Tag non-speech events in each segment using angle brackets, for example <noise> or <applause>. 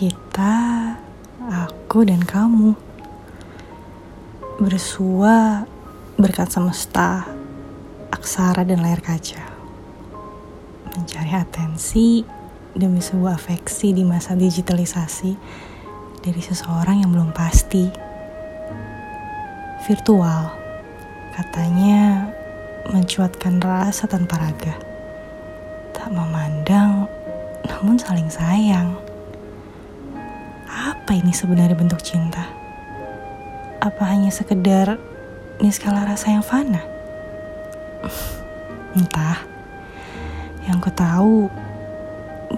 Kita, aku dan kamu Bersua berkat semesta, aksara dan layar kaca. Mencari atensi demi sebuah afeksi di masa digitalisasi Dari seseorang yang belum pasti. Virtual, katanya mencuatkan rasa tanpa raga. Tak memandang, namun saling sayang apa ini sebenarnya bentuk cinta? Apa hanya sekedar niskala rasa yang fana? <laughs> Entah. Yang ku tahu,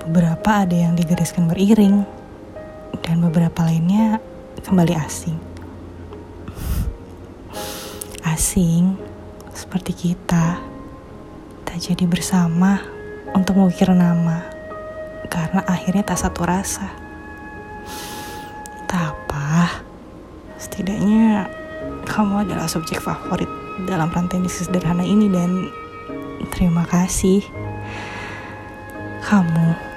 beberapa ada yang digariskan beriring, dan beberapa lainnya kembali asing. <laughs> Asing, seperti kita, tak jadi bersama untuk mengukir nama, karena akhirnya tak satu rasa. Setidaknya kamu adalah subjek favorit dalam rantai misi sederhana ini dan terima kasih kamu.